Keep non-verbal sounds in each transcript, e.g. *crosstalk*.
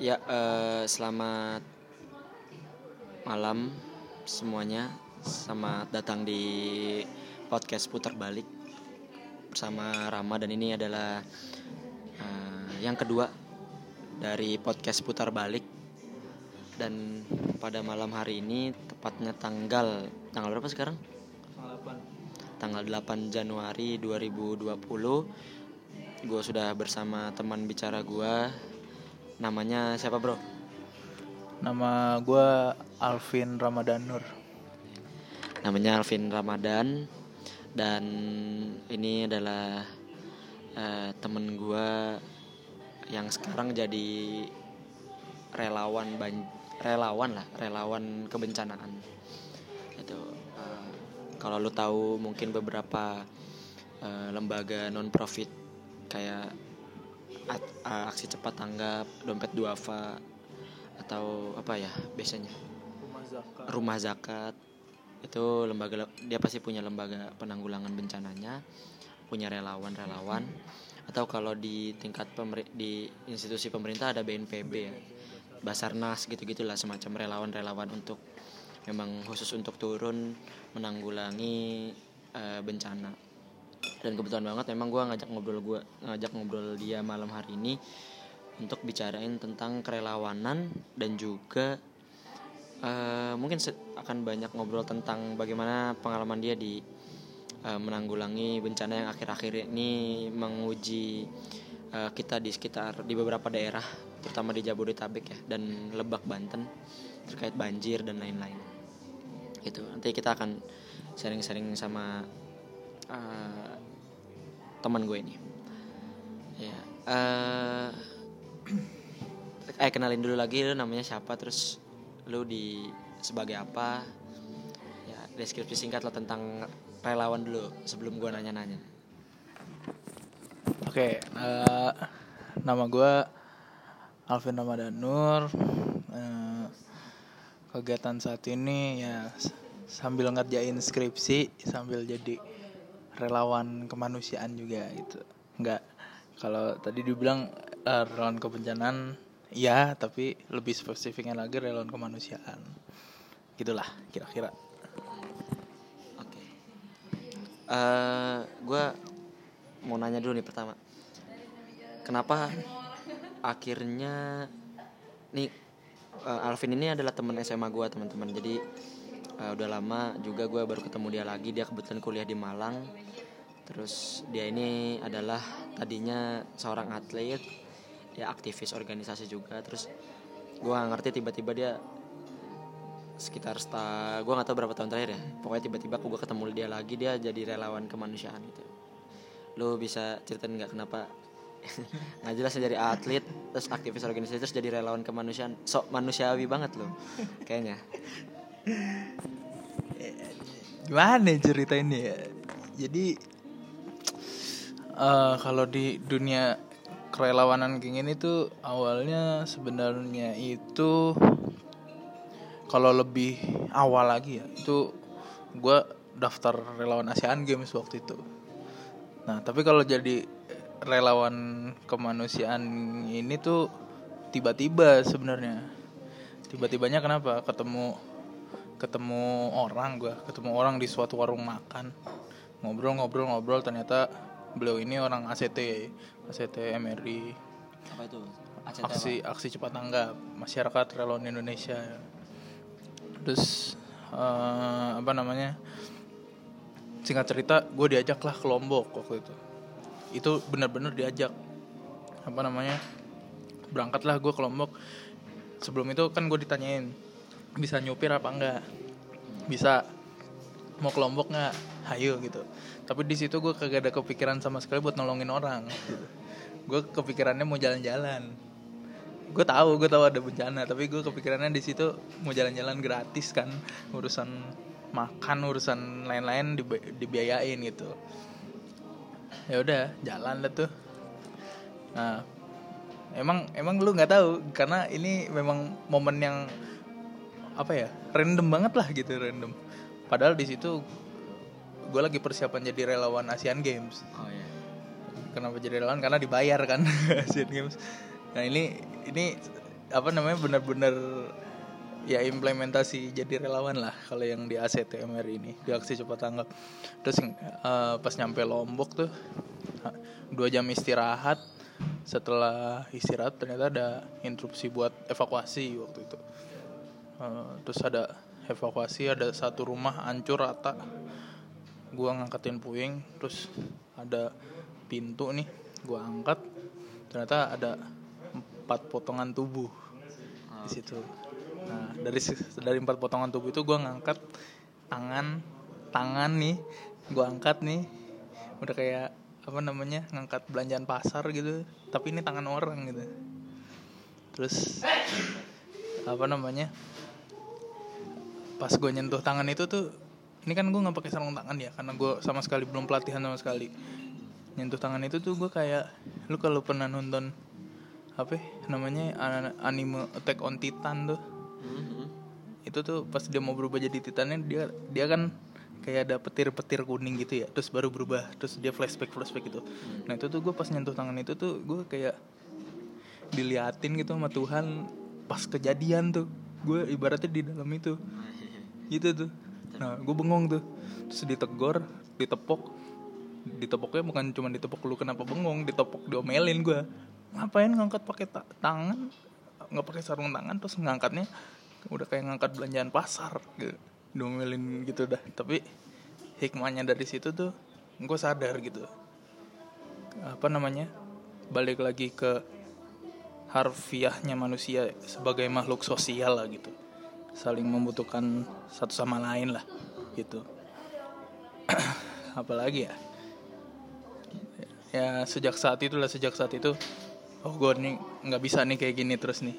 Ya, eh, selamat malam semuanya. Selamat datang di podcast putar balik bersama Rama dan ini adalah eh, yang kedua dari podcast putar balik. Dan pada malam hari ini tepatnya tanggal tanggal berapa sekarang? Tanggal 8 Januari 2020 Gue sudah bersama teman bicara gue Namanya siapa bro? Nama gue Alvin Ramadan Nur. Namanya Alvin Ramadan Dan ini adalah eh, temen gue Yang sekarang jadi relawan ban relawan lah relawan kebencanaan itu eh, kalau lu tahu mungkin beberapa eh, lembaga non profit kayak aksi cepat tanggap dompet duafa atau apa ya biasanya? Rumah Zakat. rumah zakat. Itu lembaga dia pasti punya lembaga penanggulangan bencananya punya relawan-relawan. Atau kalau di tingkat pemeri- di institusi pemerintah ada BNPB ya. Basarnas gitu-gitulah semacam relawan-relawan untuk memang khusus untuk turun menanggulangi eh, bencana dan kebetulan banget memang gue ngajak ngobrol gua ngajak ngobrol dia malam hari ini untuk bicarain tentang kerelawanan dan juga eh, mungkin akan banyak ngobrol tentang bagaimana pengalaman dia di eh, menanggulangi bencana yang akhir-akhir ini menguji eh, kita di sekitar di beberapa daerah terutama di Jabodetabek ya dan Lebak Banten terkait banjir dan lain-lain. Gitu nanti kita akan sharing-sharing sama eh, teman gue ini. Ya eh *clears throat* eh kenalin dulu lagi lu namanya siapa terus lu di sebagai apa? Ya deskripsi singkat lah tentang relawan dulu sebelum gue nanya-nanya. Oke, eh, nama gue Alvin Ramadan Nur. Eh, kegiatan saat ini ya sambil ngerjain skripsi, sambil jadi relawan kemanusiaan juga gitu. Enggak, kalau tadi dibilang eh, relawan kebencanaan, ya, tapi lebih spesifiknya lagi relawan kemanusiaan. Gitulah kira-kira. Oke. Eh, gue mau nanya dulu nih pertama. Kenapa akhirnya nih eh, Alvin ini adalah teman SMA gue teman-teman. Jadi eh, udah lama juga gue baru ketemu dia lagi. Dia kebetulan kuliah di Malang. Terus dia ini adalah tadinya seorang atlet, ya aktivis organisasi juga. Terus gue gak ngerti tiba-tiba dia sekitar sta gue gak tahu berapa tahun terakhir ya pokoknya tiba-tiba gue ketemu dia lagi dia jadi relawan kemanusiaan gitu lo bisa ceritain nggak kenapa *laughs* nggak jelas dari atlet terus aktivis organisasi terus jadi relawan kemanusiaan sok manusiawi banget lo kayaknya gimana ceritainnya ya? Jadi eh kalau di dunia kerelawanan kayak gini tuh awalnya sebenarnya itu kalau lebih awal lagi ya itu gue daftar relawan ASEAN Games waktu itu. Nah tapi kalau jadi relawan kemanusiaan ini tuh tiba-tiba sebenarnya. Tiba-tibanya kenapa? Ketemu ketemu orang gue ketemu orang di suatu warung makan. Ngobrol-ngobrol-ngobrol ternyata beliau ini orang ACT ACT MRI apa itu? Aksi aksi cepat tanggap masyarakat relawan Indonesia. Terus eh, apa namanya singkat cerita gue diajak lah ke Lombok waktu itu. Itu benar-benar diajak. Apa namanya berangkatlah gue ke Lombok. Sebelum itu kan gue ditanyain bisa nyupir apa enggak bisa mau ke Lombok nggak? Hayo gitu. Tapi di situ gue kagak ada kepikiran sama sekali buat nolongin orang. Gue kepikirannya mau jalan-jalan. Gue tahu gue tahu ada bencana tapi gue kepikirannya di situ mau jalan-jalan gratis kan. Urusan makan urusan lain-lain dibi- dibiayain gitu. Ya udah jalan lah tuh. Nah emang emang lu nggak tahu karena ini memang momen yang apa ya random banget lah gitu random. Padahal di situ gue lagi persiapan jadi relawan Asian Games. Oh ya kenapa jadi relawan? Karena dibayar kan *laughs* Asian Games. Nah ini ini apa namanya benar-benar ya implementasi jadi relawan lah kalau yang di ACTMR ini di aksi cepat tanggap. Terus eh, pas nyampe Lombok tuh dua jam istirahat. Setelah istirahat ternyata ada instruksi buat evakuasi waktu itu Eh, terus ada evakuasi ada satu rumah hancur rata. Gua ngangkatin puing terus ada pintu nih gua angkat. Ternyata ada empat potongan tubuh di situ. Nah dari dari empat potongan tubuh itu gua ngangkat tangan tangan nih gua angkat nih. Udah kayak apa namanya ngangkat belanjaan pasar gitu. Tapi ini tangan orang gitu. Terus apa namanya pas gue nyentuh tangan itu tuh ini kan gue nggak pakai sarung tangan ya karena gue sama sekali belum pelatihan sama sekali. Nyentuh tangan itu tuh gue kayak lu kalau pernah nonton apa ya, namanya an- anime Attack on Titan tuh. Mhm. itu tuh pas dia mau berubah jadi titannya dia dia kan kayak ada petir-petir kuning gitu ya terus baru berubah terus dia flashback flashback gitu. Nah itu tuh gue pas nyentuh tangan itu tuh gue kayak diliatin gitu sama Tuhan pas kejadian tuh. Gue ibaratnya di dalam itu gitu tuh. Nah gue bengong tuh. Terus ditegor ditepok. Ditepoknya bukan cuma ditepok lu kenapa bengong? Ditepok diomelin gue ngapain ngangkat pakai ta- tangan? Nggak pakai sarung tangan terus ngangkatnya udah kayak ngangkat belanjaan pasar gitu. Diomelin gitu dah. Tapi hikmahnya dari situ tuh gue sadar gitu. Apa namanya? Balik lagi ke harfiahnya manusia sebagai makhluk sosial lah gitu saling membutuhkan satu sama lain lah gitu. *clears throat* Apalagi ya? Ya sejak saat itulah sejak saat itu oh gue nih nggak bisa nih kayak gini terus nih.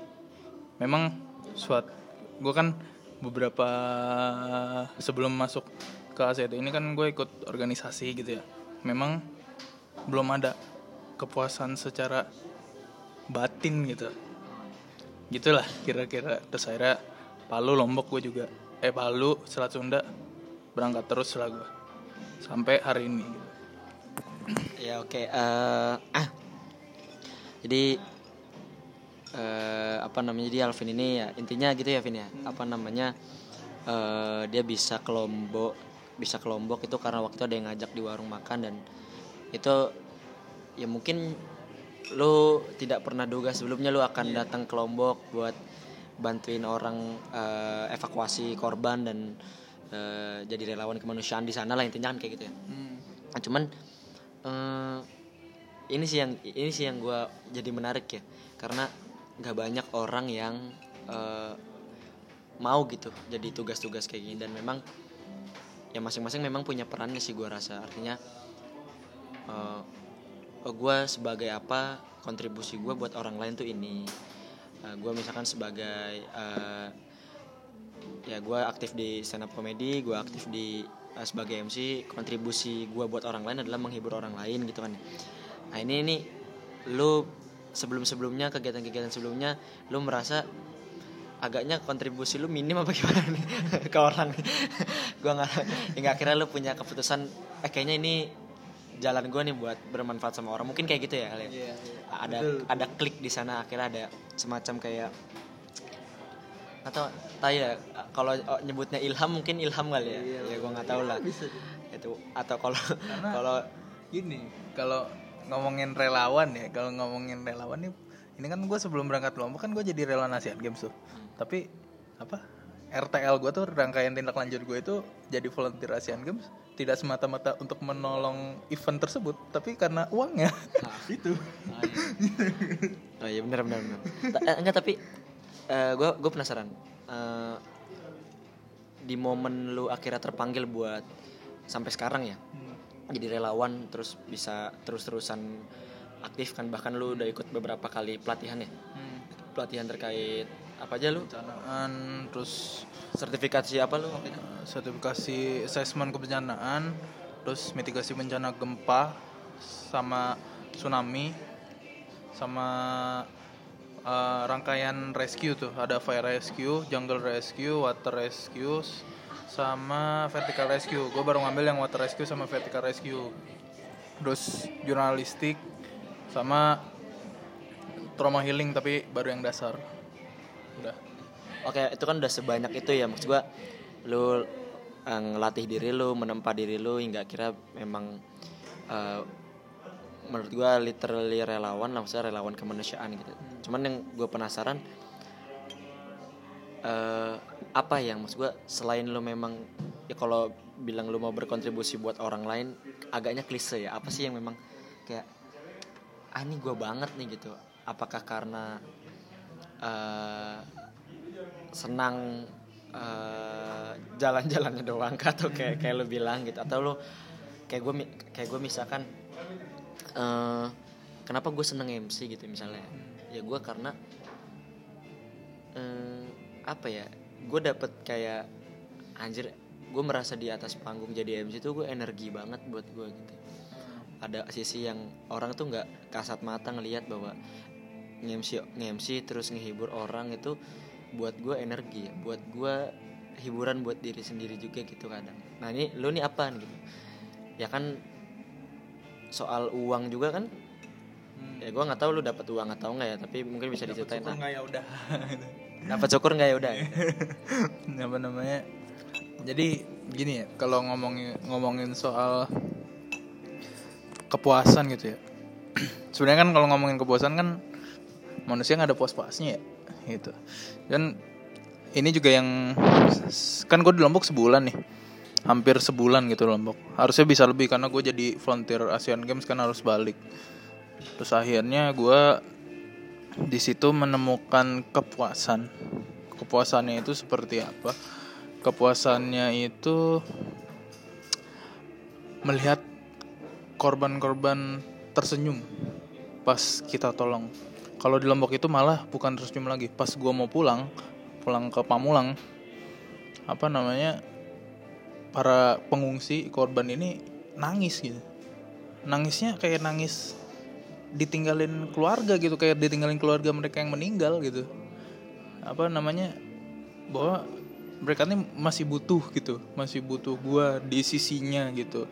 Memang suat gue kan beberapa sebelum masuk ke ACT ini kan gue ikut organisasi gitu ya. Memang belum ada kepuasan secara batin gitu. Gitulah kira-kira terus akhirnya Palu Lombok gue juga eh Palu Selat Sunda berangkat terus lah gue sampai hari ini. Ya oke. eh, ah. Jadi eh, apa namanya? Jadi Alvin ini ya intinya gitu ya Vin ya. Apa namanya? eh, dia bisa ke Lombok, bisa ke Lombok itu karena waktu itu ada yang ngajak di warung makan dan itu ya mungkin lu tidak pernah duga sebelumnya lu akan datang ke Lombok buat bantuin orang eh, evakuasi korban dan eh, jadi relawan kemanusiaan di sana lah intinya kan kayak gitu ya. Nah, cuman eh, ini sih yang ini sih yang gue jadi menarik ya. Karena nggak banyak orang yang eh, mau gitu jadi tugas-tugas kayak gini. Dan memang ya masing-masing memang punya perannya sih gue rasa. Artinya eh gue sebagai apa kontribusi gue buat orang lain tuh ini gue misalkan sebagai eh, ya gue aktif di stand up comedy gue aktif di eh, sebagai MC kontribusi gue buat orang lain adalah menghibur orang lain gitu kan. Nah ini ini lu sebelum sebelumnya kegiatan-kegiatan sebelumnya lu merasa agaknya kontribusi lu minim apa *laughs* gimana nih ke orang gue nggak hingga akhirnya lu punya keputusan eh kayaknya ini jalan gue nih buat bermanfaat sama orang. Mungkin kayak gitu ya kali ya? Ada ada klik di sana akhirnya ada semacam kayak atau tahu ya kalau oh, nyebutnya ilham mungkin ilham kali ya? Ya gue nggak tahu lah. itu atau kalau *laughs* kalau gini kalau ngomongin relawan ya kalau ngomongin relawan nih ini kan gue sebelum berangkat Lombok kan gue jadi relawan Asian Games tuh. Tapi apa RTL gue tuh rangkaian tindak lanjut gue itu jadi volunteer Asian Games tidak semata-mata untuk menolong event tersebut tapi karena uangnya. *laughs* Itu. oh iya benar benar benar. Ta- eh, enggak tapi gue gue penasaran. Eh, di momen lu akhirnya terpanggil buat sampai sekarang ya jadi relawan terus bisa terus-terusan aktif kan bahkan lu udah ikut beberapa kali pelatihan ya? Pelatihan terkait apa aja lu? Perencanaan terus sertifikasi apa lu? Sertifikasi asesmen kebencanaan terus mitigasi bencana gempa sama tsunami sama eh, rangkaian rescue tuh. Ada fire rescue, jungle rescue, water rescue, sama vertical rescue. Gue baru ngambil yang water rescue sama vertical rescue. Terus jurnalistik sama trauma healing tapi baru yang dasar udah. Oke itu kan udah sebanyak itu ya maksud gua lu eh, ngelatih diri lu menempa diri lu hingga kira memang eh, menurut gua literally relawan lah maksudnya relawan kemanusiaan gitu. Cuman yang gue penasaran eh apa yang maksud gua selain lu memang ya kalau bilang lu mau berkontribusi buat orang lain agaknya klise ya apa sih yang memang kayak ah ini gue banget nih gitu. Apakah karena eh senang eh, jalan-jalannya doang kah? *laughs* atau kayak kayak lu bilang gitu atau lu kayak gue kayak gue misalkan eh kenapa gue seneng MC gitu misalnya ya gue karena eh, apa ya gue dapet kayak anjir gue merasa di atas panggung jadi MC tuh gue energi banget buat gue gitu ada sisi yang orang tuh nggak kasat mata ngelihat bahwa nge-MC nge-MC terus ngehibur orang itu buat gue energi ya buat gue hiburan buat diri sendiri juga gitu kadang. Nah ini lu nih apa gitu ya kan soal uang juga kan? Ya gue nggak tahu lu dapat uang atau enggak ya tapi mungkin bisa diceritain nah, nggak ya udah. Dapat syukur nggak ya udah? *laughs* Apa namanya? Jadi gini ya kalau ngomongin ngomongin soal kepuasan gitu ya. *clears throat* Sebenarnya kan kalau ngomongin kepuasan kan manusia nggak ada puas-puasnya ya gitu. Dan ini juga yang kan gue di Lombok sebulan nih hampir sebulan gitu Lombok. Harusnya bisa lebih karena gue jadi volunteer Asian Games kan harus balik. Terus akhirnya gue di situ menemukan kepuasan. Kepuasannya itu seperti apa? Kepuasannya itu melihat korban-korban tersenyum pas kita tolong kalau di Lombok itu malah bukan tersenyum lagi. Pas gua mau pulang pulang ke Pamulang apa namanya para pengungsi korban ini nangis gitu. Nangisnya kayak nangis ditinggalin keluarga gitu kayak ditinggalin keluarga mereka yang meninggal gitu. Apa namanya bahwa mereka ini masih butuh gitu masih butuh gua di sisinya gitu.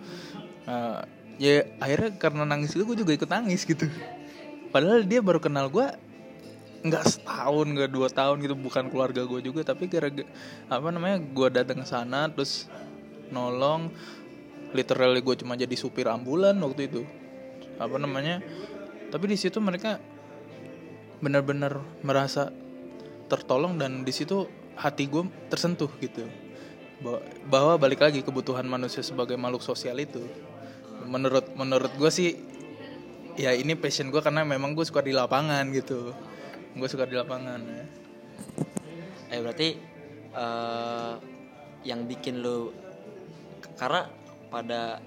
Nah, ya akhirnya karena nangis itu gue juga ikut nangis gitu padahal dia baru kenal gua nggak setahun nggak dua tahun gitu. Bukan keluarga gue juga tapi gara-gara apa namanya gua datang ke sana terus nolong. Literally gue cuma jadi supir ambulan waktu itu. Apa namanya tapi di situ mereka benar-benar merasa tertolong dan di situ hati gue tersentuh gitu. Bahwa balik lagi kebutuhan manusia sebagai makhluk sosial itu. Menurut menurut gue sih ya ini passion gue karena memang gue suka di lapangan gitu. Gue suka di lapangan ya. eh berarti eh, yang bikin lu karena pada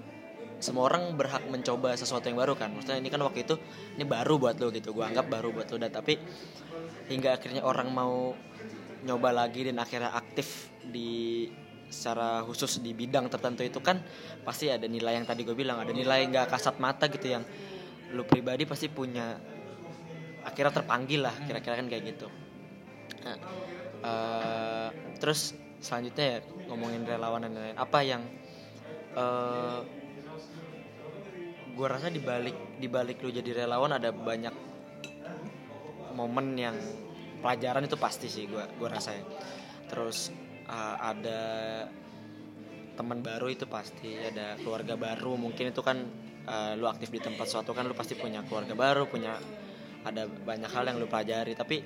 semua orang berhak mencoba sesuatu yang baru kan? Maksudnya ini kan waktu itu ini baru buat lo gitu. Gue anggap baru buat lo dan tapi hingga akhirnya orang mau nyoba lagi dan akhirnya aktif di secara khusus di bidang tertentu itu kan pasti ada nilai yang tadi gue bilang ada nilai nggak kasat mata gitu yang lu pribadi pasti punya akhirnya terpanggil lah kira-kira kan kayak gitu. Nah, eh, terus selanjutnya ya ngomongin relawan dan lain-lain apa yang eh gue rasa dibalik dibalik lu jadi relawan ada banyak momen yang pelajaran itu pasti sih gue gue rasa ya. Terus uh, ada teman baru itu pasti ada keluarga baru mungkin itu kan uh, lu aktif di tempat suatu kan lu pasti punya keluarga baru punya ada banyak hal yang lu pelajari. Tapi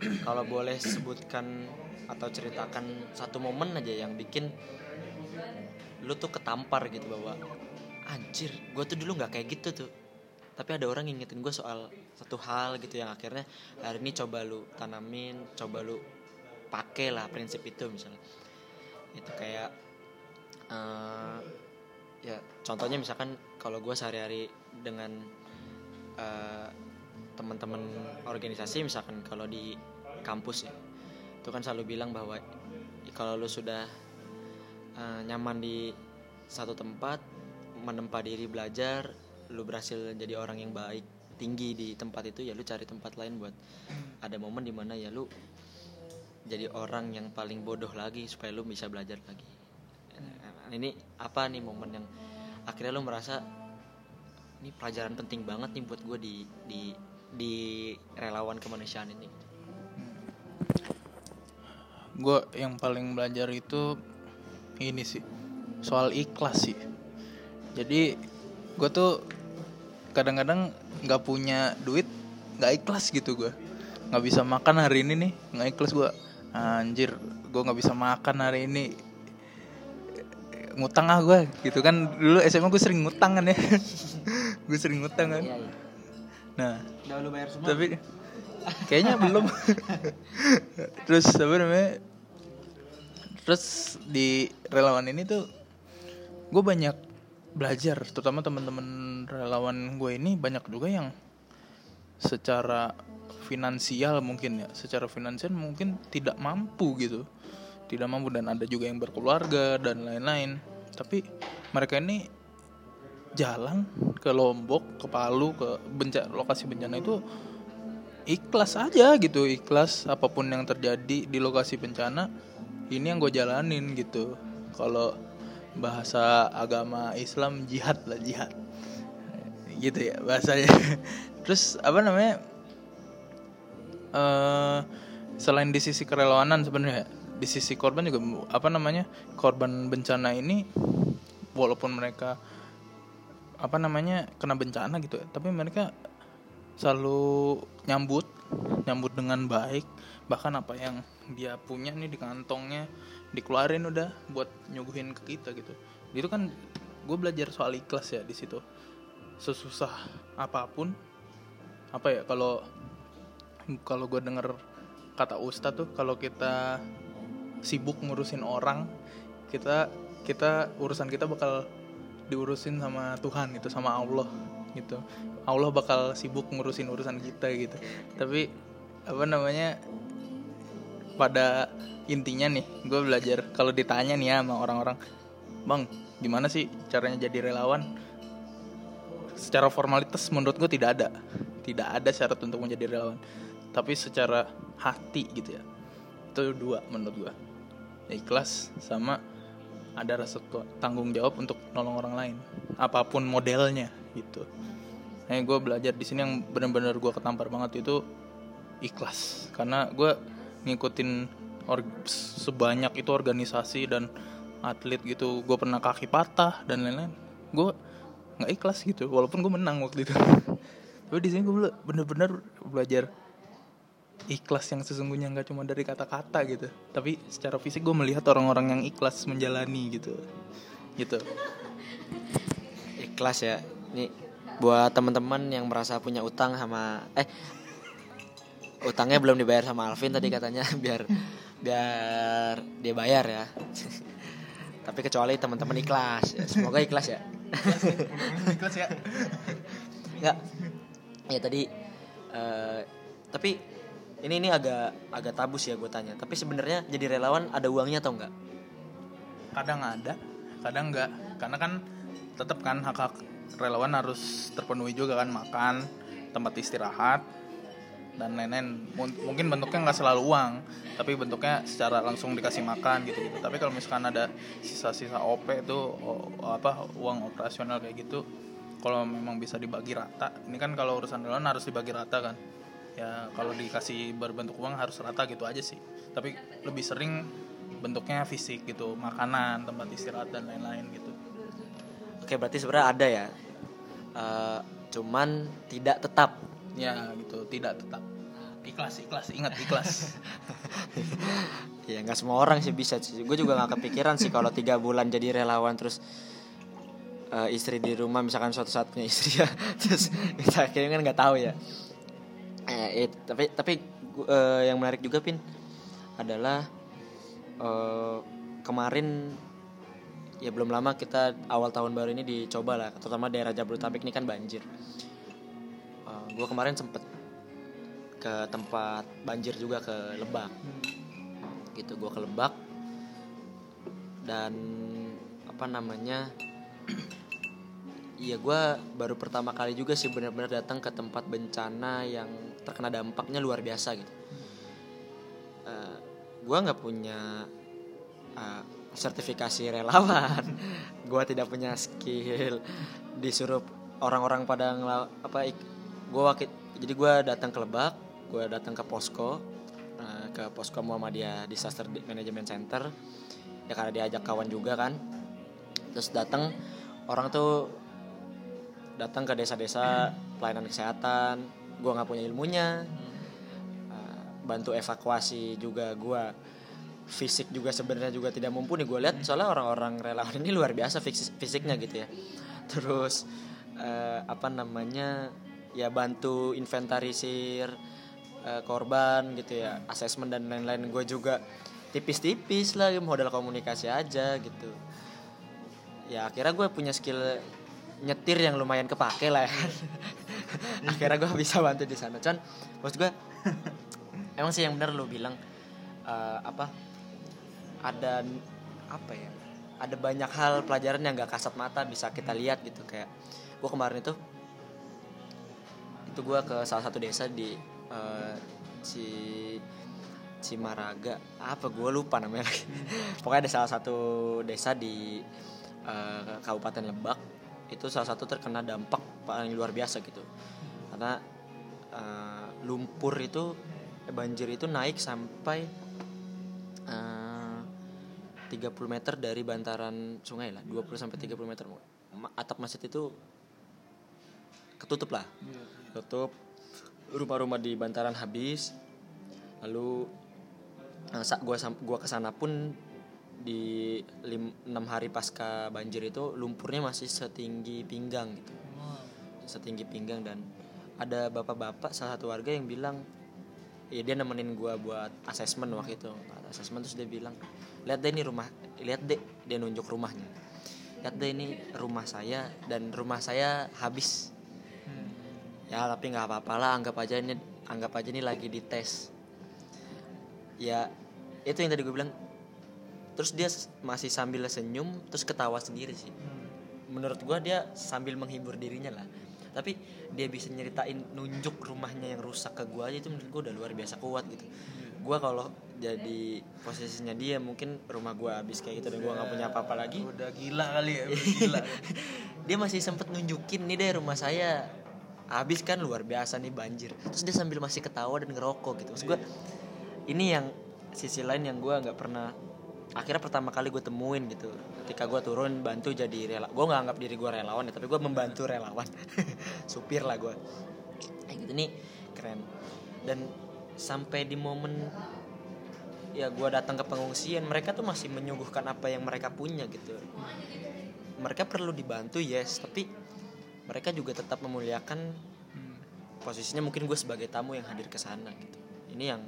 *clears throat* kalau boleh sebutkan atau ceritakan satu momen aja yang bikin lu tuh ketampar gitu bahwa anjir gue tuh dulu nggak kayak gitu tuh. Tapi ada orang ngingetin gue soal satu hal gitu yang akhirnya hari ini coba lu tanamin coba lu pakai lah prinsip itu misalnya. Itu kayak eh, ya contohnya misalkan kalau gue sehari-hari dengan eh, teman-teman organisasi misalkan kalau di kampus ya itu kan selalu bilang bahwa kalau lu sudah eh, nyaman di satu tempat menempa diri belajar lu berhasil jadi orang yang baik tinggi di tempat itu ya lu cari tempat lain buat ada momen di mana ya lu jadi orang yang paling bodoh lagi supaya lu bisa belajar lagi ini apa nih momen yang akhirnya lu merasa ini pelajaran penting banget nih buat gue di di di relawan kemanusiaan ini. Gue yang paling belajar itu ini sih soal ikhlas sih. Jadi gue tuh kadang-kadang nggak punya duit nggak ikhlas gitu gue nggak bisa makan hari ini nih nggak ikhlas gue anjir gue nggak bisa makan hari ini ngutang ah gue gitu kan. Dulu SMA gue sering ngutang kan ya. *laughs* Gue sering ngutang kan. Iya, iya. nah Udah lu bayar semua. tapi kayaknya belum. *laughs* Terus apa namanya terus di relawan ini tuh gue banyak belajar terutama teman-teman relawan gue ini banyak juga yang secara finansial mungkin ya secara finansial mungkin tidak mampu gitu tidak mampu dan ada juga yang berkeluarga dan lain-lain. Tapi mereka ini jalan ke Lombok ke Palu ke bencana lokasi bencana itu ikhlas aja gitu. Ikhlas apa pun yang terjadi di lokasi bencana ini yang gue jalanin gitu. Kalau bahasa agama Islam jihad lah jihad. Gitu ya bahasanya. *laughs* Terus apa namanya? Eh selain di sisi kerelawanan sebenarnya di sisi korban juga apa namanya korban bencana ini walaupun mereka apa namanya kena bencana gitu ya tapi mereka selalu nyambut nyambut dengan baik bahkan apa yang dia punya nih di kantongnya dikeluarin udah buat nyuguhin ke kita gitu. Itu kan gue belajar soal ikhlas ya di situ. Sesusah apa pun apa ya kalau kalau gue denger kata ustadz tuh kalau kita sibuk ngurusin orang kita kita urusan kita bakal diurusin sama Tuhan gitu sama Allah gitu. Allah bakal sibuk ngurusin urusan kita gitu. Tapi apa namanya pada intinya nih gue belajar kalau ditanya nih ya sama orang-orang bang gimana sih caranya jadi relawan? Secara formalitas menurut gue tidak ada. Tidak ada syarat untuk menjadi relawan. Tapi secara hati gitu ya. Itu dua menurut gue ikhlas sama ada rasa tanggung jawab untuk nolong orang lain. Apa pun modelnya gitu. Nah gue belajar di sini yang benar-benar gue ketampar banget itu ikhlas. Karena gue ngikutin or- sebanyak itu organisasi dan atlet gitu gue pernah kaki patah dan lain-lain gue nggak ikhlas gitu. Walaupun gue menang waktu itu. *laughs* Tapi di sini gue bener-bener belajar ikhlas yang sesungguhnya nggak cuma dari kata-kata gitu. Tapi secara fisik gue melihat orang-orang yang ikhlas menjalani gitu. Gitu. *laughs* Ikhlas ya. Nih buat teman-teman yang merasa punya utang sama eh utangnya belum dibayar sama Alvin tadi katanya *laughs* biar biar dia bayar ya. *laughs* Tapi kecuali teman-teman ikhlas ya, semoga ikhlas ya. Ikhlas ya. Nggak. Ya tadi eh, tapi ini ini agak agak tabu sih ya gue tanya. Tapi sebenarnya jadi relawan ada uangnya atau enggak? Kadang ada kadang enggak. Karena kan tetap kan hak hak relawan harus terpenuhi juga kan. Makan tempat istirahat dan lain-lain. Mun- mungkin bentuknya nggak selalu uang tapi bentuknya secara langsung dikasih makan gitu gitu tapi kalau misalkan ada sisa-sisa op itu apa uang operasional kayak gitu kalau memang bisa dibagi rata ini kan kalau urusan relawan harus dibagi rata kan ya kalau dikasih berbentuk uang harus rata gitu aja sih. Tapi lebih sering bentuknya fisik gitu makanan tempat istirahat dan lain-lain gitu. Oke berarti sebenarnya ada ya. Eh, cuman tidak tetap. Ya gitu. Tidak tetap. Ikhlas ikhlas. Ingat ikhlas. *laughs* Ya nggak semua orang sih bisa sih. Gue juga nggak kepikiran sih kalau tiga bulan jadi relawan terus eh, istri di rumah misalkan suatu saat punya istri ya *laughs* terus kita akhirnya kan nggak tahu ya eh, it- tapi tapi gu- eh, yang menarik juga pin adalah eh, kemarin ya belum lama kita awal tahun baru ini dicoba lah terutama daerah Jabodetabek ini kan banjir. Gue kemarin sempet ke tempat banjir juga ke Lebak. Gitu gue ke Lebak dan apa namanya Iya gue baru pertama kali juga sih benar-benar datang ke tempat bencana yang terkena dampaknya luar biasa gitu. gue nggak punya eh, sertifikasi relawan, *laughs* gue tidak punya skill, disuruh orang-orang pada ngela- apa gue wakil jadi gue datang ke Lebak, gue datang ke posko eh, ke posko Muhammadiyah Disaster Management Center. Ya karena diajak kawan juga kan. Terus datang orang tuh datang ke desa-desa pelayanan kesehatan gue nggak punya ilmunya. Eh, bantu evakuasi juga gue fisik juga sebenarnya juga tidak mumpuni. Gue lihat soalnya orang-orang relawan ini luar biasa fis- fisiknya gitu ya. Terus eh, apa namanya ya bantu inventarisir eh, korban gitu ya asesmen dan lain-lain. Gue juga tipis-tipis lah modal komunikasi aja gitu. Ya akhirnya gue punya skill nyetir yang lumayan kepake lah ya. *laughs* Akhirnya gue bisa bantu di sana. Con maksud gue emang sih yang benar lu bilang eh, apa ada apa ya ada banyak hal pelajaran yang gak kasat mata bisa kita lihat gitu. Kayak gue kemarin itu itu gue ke salah satu desa di eh, si Cimaraga. Apa gue lupa namanya lagi. *laughs* Pokoknya ada salah satu desa di eh, Kabupaten Lebak itu salah satu terkena dampak paling luar biasa gitu. Karena eh, lumpur itu eh, banjir itu naik sampai eh, 30 meter dari bantaran sungai lah 20 sampai 30 meter. Atap masjid itu ketutup lah. Tutup rumah-rumah di bantaran habis. Lalu saat gua gua ke sana pun di lim, 6 hari pasca banjir itu lumpurnya masih setinggi pinggang gitu. Setinggi pinggang dan ada bapak-bapak salah satu warga yang bilang ya dia nemenin gua buat asesmen waktu itu. Asesmen terus dia bilang lihat deh ini rumah lihat deh dia nunjuk rumahnya. Lihat deh ini rumah saya dan rumah saya habis. Ya tapi nggak apa-apa lah anggap aja ini anggap aja ini lagi dites. Ya itu yang tadi gue bilang terus dia masih sambil senyum terus ketawa sendiri sih. Menurut gue dia sambil menghibur dirinya lah. Tapi dia bisa nyeritain nunjuk rumahnya yang rusak ke gue aja itu menurut gue udah luar biasa kuat gitu. Gue kalau jadi posisinya dia mungkin rumah gue habis kayak gitu dan gue nggak punya apa-apa lagi. Udah gila kali ya udah gila. *laughs* Dia masih sempet nunjukin nih deh rumah saya habis kan luar biasa nih banjir. Terus dia sambil masih ketawa dan ngerokok gitu. Maksud gue ini yang sisi lain yang gue nggak pernah akhirnya pertama kali gue temuin gitu. Ketika gue turun bantu jadi rela gue nggak anggap diri gue relawan ya tapi gue membantu relawan. *laughs* Supir lah gue kayak gitu nih keren. Dan sampai di momen ya gue datang ke pengungsian mereka tuh masih menyuguhkan apa yang mereka punya gitu. Mereka perlu dibantu yes tapi mereka juga tetap memuliakan posisinya mungkin gue sebagai tamu yang hadir ke sana gitu. Ini yang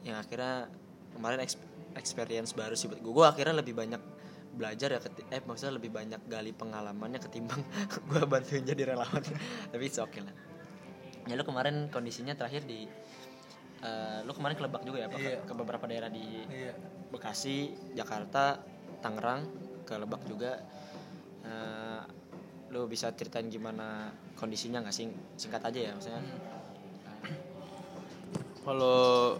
yang akhirnya kemarin experience baru sih buat gue gue akhirnya lebih banyak belajar ya keti- eh maksudnya lebih banyak gali pengalamannya ketimbang *laughs* gue bantuin jadi relawan *laughs* tapi it's okay lah ya lu kemarin kondisinya terakhir di eh, lu kemarin ke Lebak juga ya apa ke- Iya. ke beberapa daerah di iya Bekasi, Jakarta, Tangerang, ke Lebak juga. Eh, lu bisa ceritain gimana kondisinya nggak sing singkat aja ya maksudnya. kalau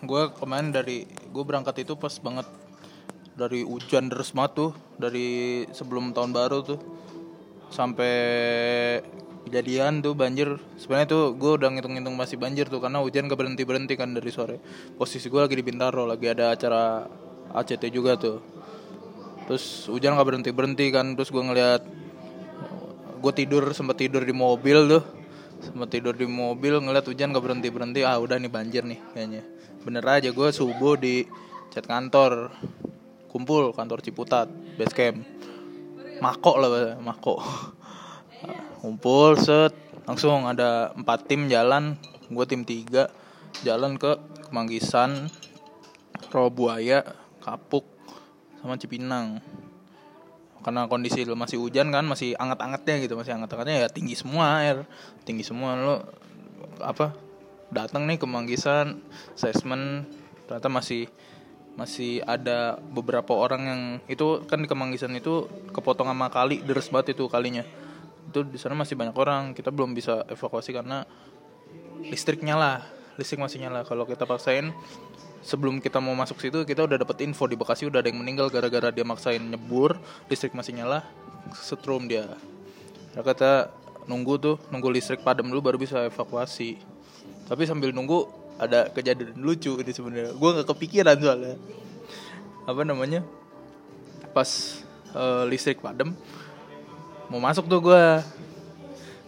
gue kemarin dari gue berangkat itu pas banget. Dari hujan deras banget tuh dari sebelum tahun baru tuh. Sampai kejadian tuh banjir. Sebenarnya tuh gue udah ngitung-ngitung masih banjir tuh karena hujan gak berhenti berhenti kan dari sore. Posisi gue lagi di Bintaro lagi ada acara ACT juga tuh. Terus hujan gak berhenti berhenti kan terus gue ngeliat gue tidur sempat tidur di mobil tuh sempat tidur di mobil ngeliat hujan gak berhenti berhenti ah udah nih banjir nih kayaknya. Bener aja gue subuh di chat kantor. Kumpul kantor Ciputat base camp. Mako lah mako. *laughs* Kumpul set. Langsung ada empat tim jalan. Gue tim tiga. Jalan ke Kemanggisan Rawabuaya Kapuk sama Cipinang karena kondisi lu masih hujan kan masih anget-angetnya gitu masih anget-angetnya ya tinggi semua air tinggi semua. Lo apa datang nih ke Manggisan assessment ternyata masih masih ada beberapa orang yang itu kan di Kemanggisan itu kepotong sama kali deres banget itu kalinya. Itu di sana masih banyak orang kita belum bisa evakuasi karena listrik nyala listrik masih nyala. Kalau kita paksain sebelum kita mau masuk situ kita udah dapat info di Bekasi udah ada yang meninggal gara-gara dia maksain nyebur listrik masih nyala setrum dia. Nah, kata nunggu tuh nunggu listrik padam dulu baru bisa evakuasi. Tapi sambil nunggu ada kejadian lucu ini sebenarnya. Gue nggak kepikiran soalnya. Apa namanya? Pas eh, listrik padam mau masuk tuh gue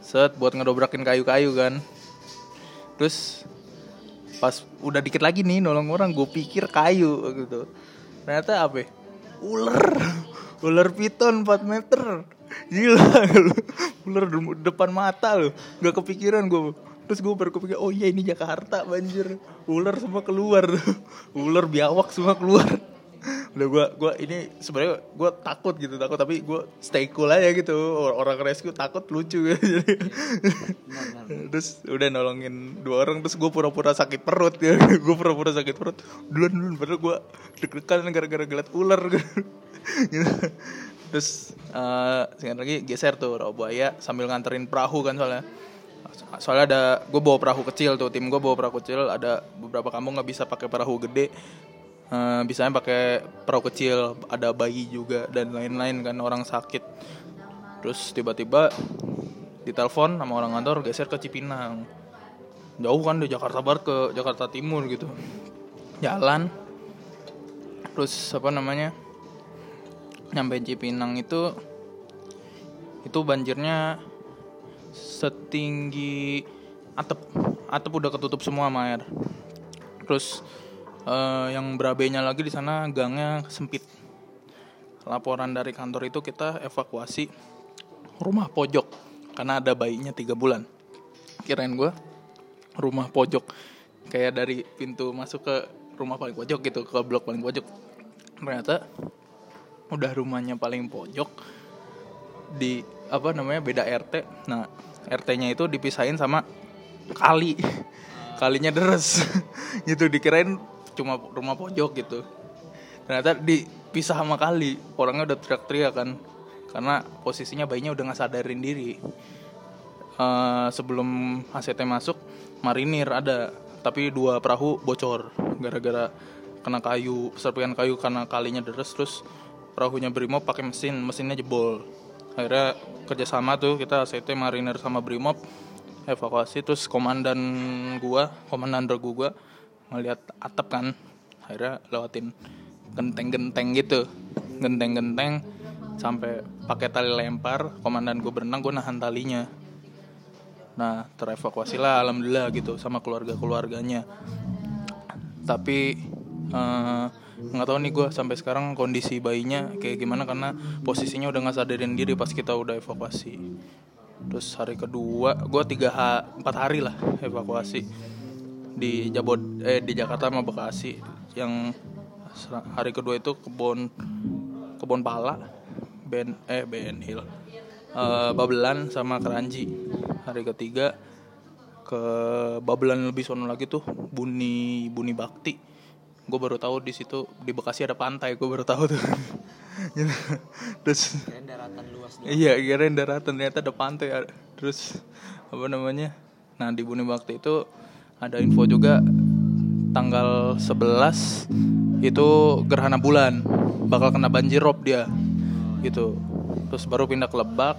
set buat ngedobrakin kayu-kayu kan. Terus pas udah dikit lagi nih nolong orang gue pikir kayu gitu. Ternyata apa ya? ular. *laughs* Ular piton 4 meter. Gila. *laughs* Ular depan mata lu nggak kepikiran gue terus gue baru kepikir oh iya ini Jakarta banjir. Ular semua keluar. *laughs* Ular biawak semua keluar udah gue gua ini sebenarnya gue takut gitu takut tapi gue stay cool aja gitu. Orang rescue takut lucu gitu. Terus udah nolongin dua orang terus gue pura-pura sakit perut ya. *laughs* Gue pura-pura sakit perut. Duluan duluan padahal gue deg-degan gara-gara ngeliat ular *laughs* gitu. terus uh, singkat lagi geser tuh rawa buaya sambil nganterin perahu kan soalnya. Soalnya ada gue bawa perahu kecil tuh tim gue bawa perahu kecil ada beberapa kampung nggak bisa pakai perahu gede uh, bisanya pakai perahu kecil ada bayi juga dan lain-lain kan orang sakit. Terus tiba-tiba ditelepon sama orang kantor geser ke Cipinang. Jauh kan di Jakarta Barat ke Jakarta Timur gitu. Jalan. Terus apa namanya nyampe Cipinang itu itu banjirnya setinggi atap. Atap udah ketutup semua sama air. Terus eh, yang berabenya lagi di sana gangnya sempit. Laporan dari kantor itu kita evakuasi rumah pojok karena ada bayinya tiga bulan. Kirain gue rumah pojok. Kayak dari pintu masuk ke rumah paling pojok gitu ke blok paling pojok. Ternyata udah rumahnya paling pojok di apa namanya beda RT nah RT-nya itu dipisahin sama kali. Kalinya deres. *laughs* Gitu dikirain cuma rumah pojok gitu. Ternyata dipisah sama kali orangnya udah teriak-teriak kan. Karena posisinya bayinya udah nggak sadarin diri. Eh, sebelum ACT masuk marinir ada tapi dua perahu bocor gara-gara kena kayu serpihan kayu karena kalinya deres terus perahunya Brimob pakai mesin mesinnya jebol. Akhirnya kerjasama tuh kita ACT marinir sama Brimob evakuasi terus komandan gua komandan regu gua ngeliat atap kan akhirnya lewatin genteng-genteng gitu. Genteng-genteng sampai pakai tali lempar komandan gua berenang gua nahan talinya. Nah terevakuasi lah alhamdulillah gitu sama keluarga keluarganya tapi eh, nggak tahu nih gue sampai sekarang kondisi bayinya kayak gimana karena posisinya udah nggak sadarin diri pas kita udah evakuasi. Terus hari kedua gue tiga ha empat hari lah evakuasi di Jabod eh di Jakarta sama Bekasi. Yang hari kedua itu kebon kebon pala Ben eh Ben Hill. Eh, Babelan sama Keranji. Hari ketiga ke Babelan lebih sono lagi tuh Buni Buni Bakti. Gue baru tahu di situ di Bekasi ada pantai gue baru tahu tuh. *laughs* Gitu. terus daratan luas iya kirain daratan ternyata ada pantai terus apa namanya? Nah di Buni Bakti itu ada info juga tanggal 11 itu gerhana bulan. Bakal kena banjir rob dia gitu. Terus baru pindah ke Lebak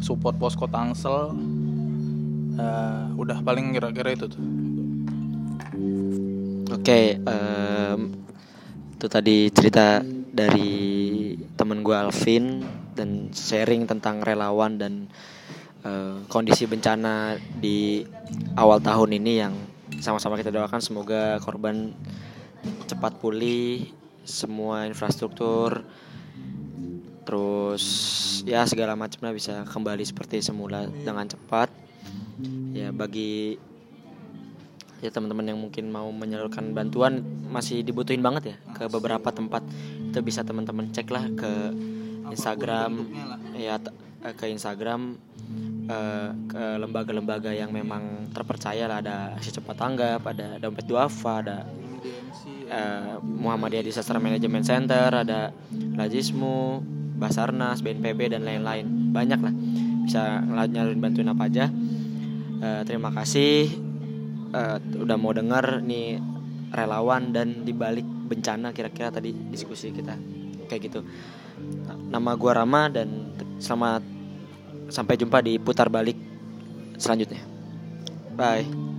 support posko Tangsel. Eh, udah paling kira-kira itu tuh. Oke, em, itu tadi cerita dari temen gue Alvin dan sharing tentang relawan dan eh, kondisi bencana di awal tahun ini yang sama-sama kita doakan semoga korban cepat pulih, semua infrastruktur, terus ya segala macamnya bisa kembali seperti semula dengan cepat. Ya bagi ya teman-teman yang mungkin mau menyalurkan bantuan masih dibutuhin banget ya ke beberapa tempat itu bisa teman-teman cek lah ke Instagram ya eh, ke Instagram eh, ke lembaga-lembaga yang memang terpercaya lah. Ada aksi cepat tanggap ada dompet duafa ada eh, Muhammadiyah Disaster Management Center ada Lajismu Basarnas BNPB dan lain-lain. Banyak lah. Bisa nyalurin bantuin apa aja. Eh, terima kasih. Eh, udah mau dengar nih relawan dan dibalik bencana kira-kira tadi diskusi kita. Kayak gitu. Nama gua Rama dan selamat sampai jumpa di putar balik selanjutnya. Bye.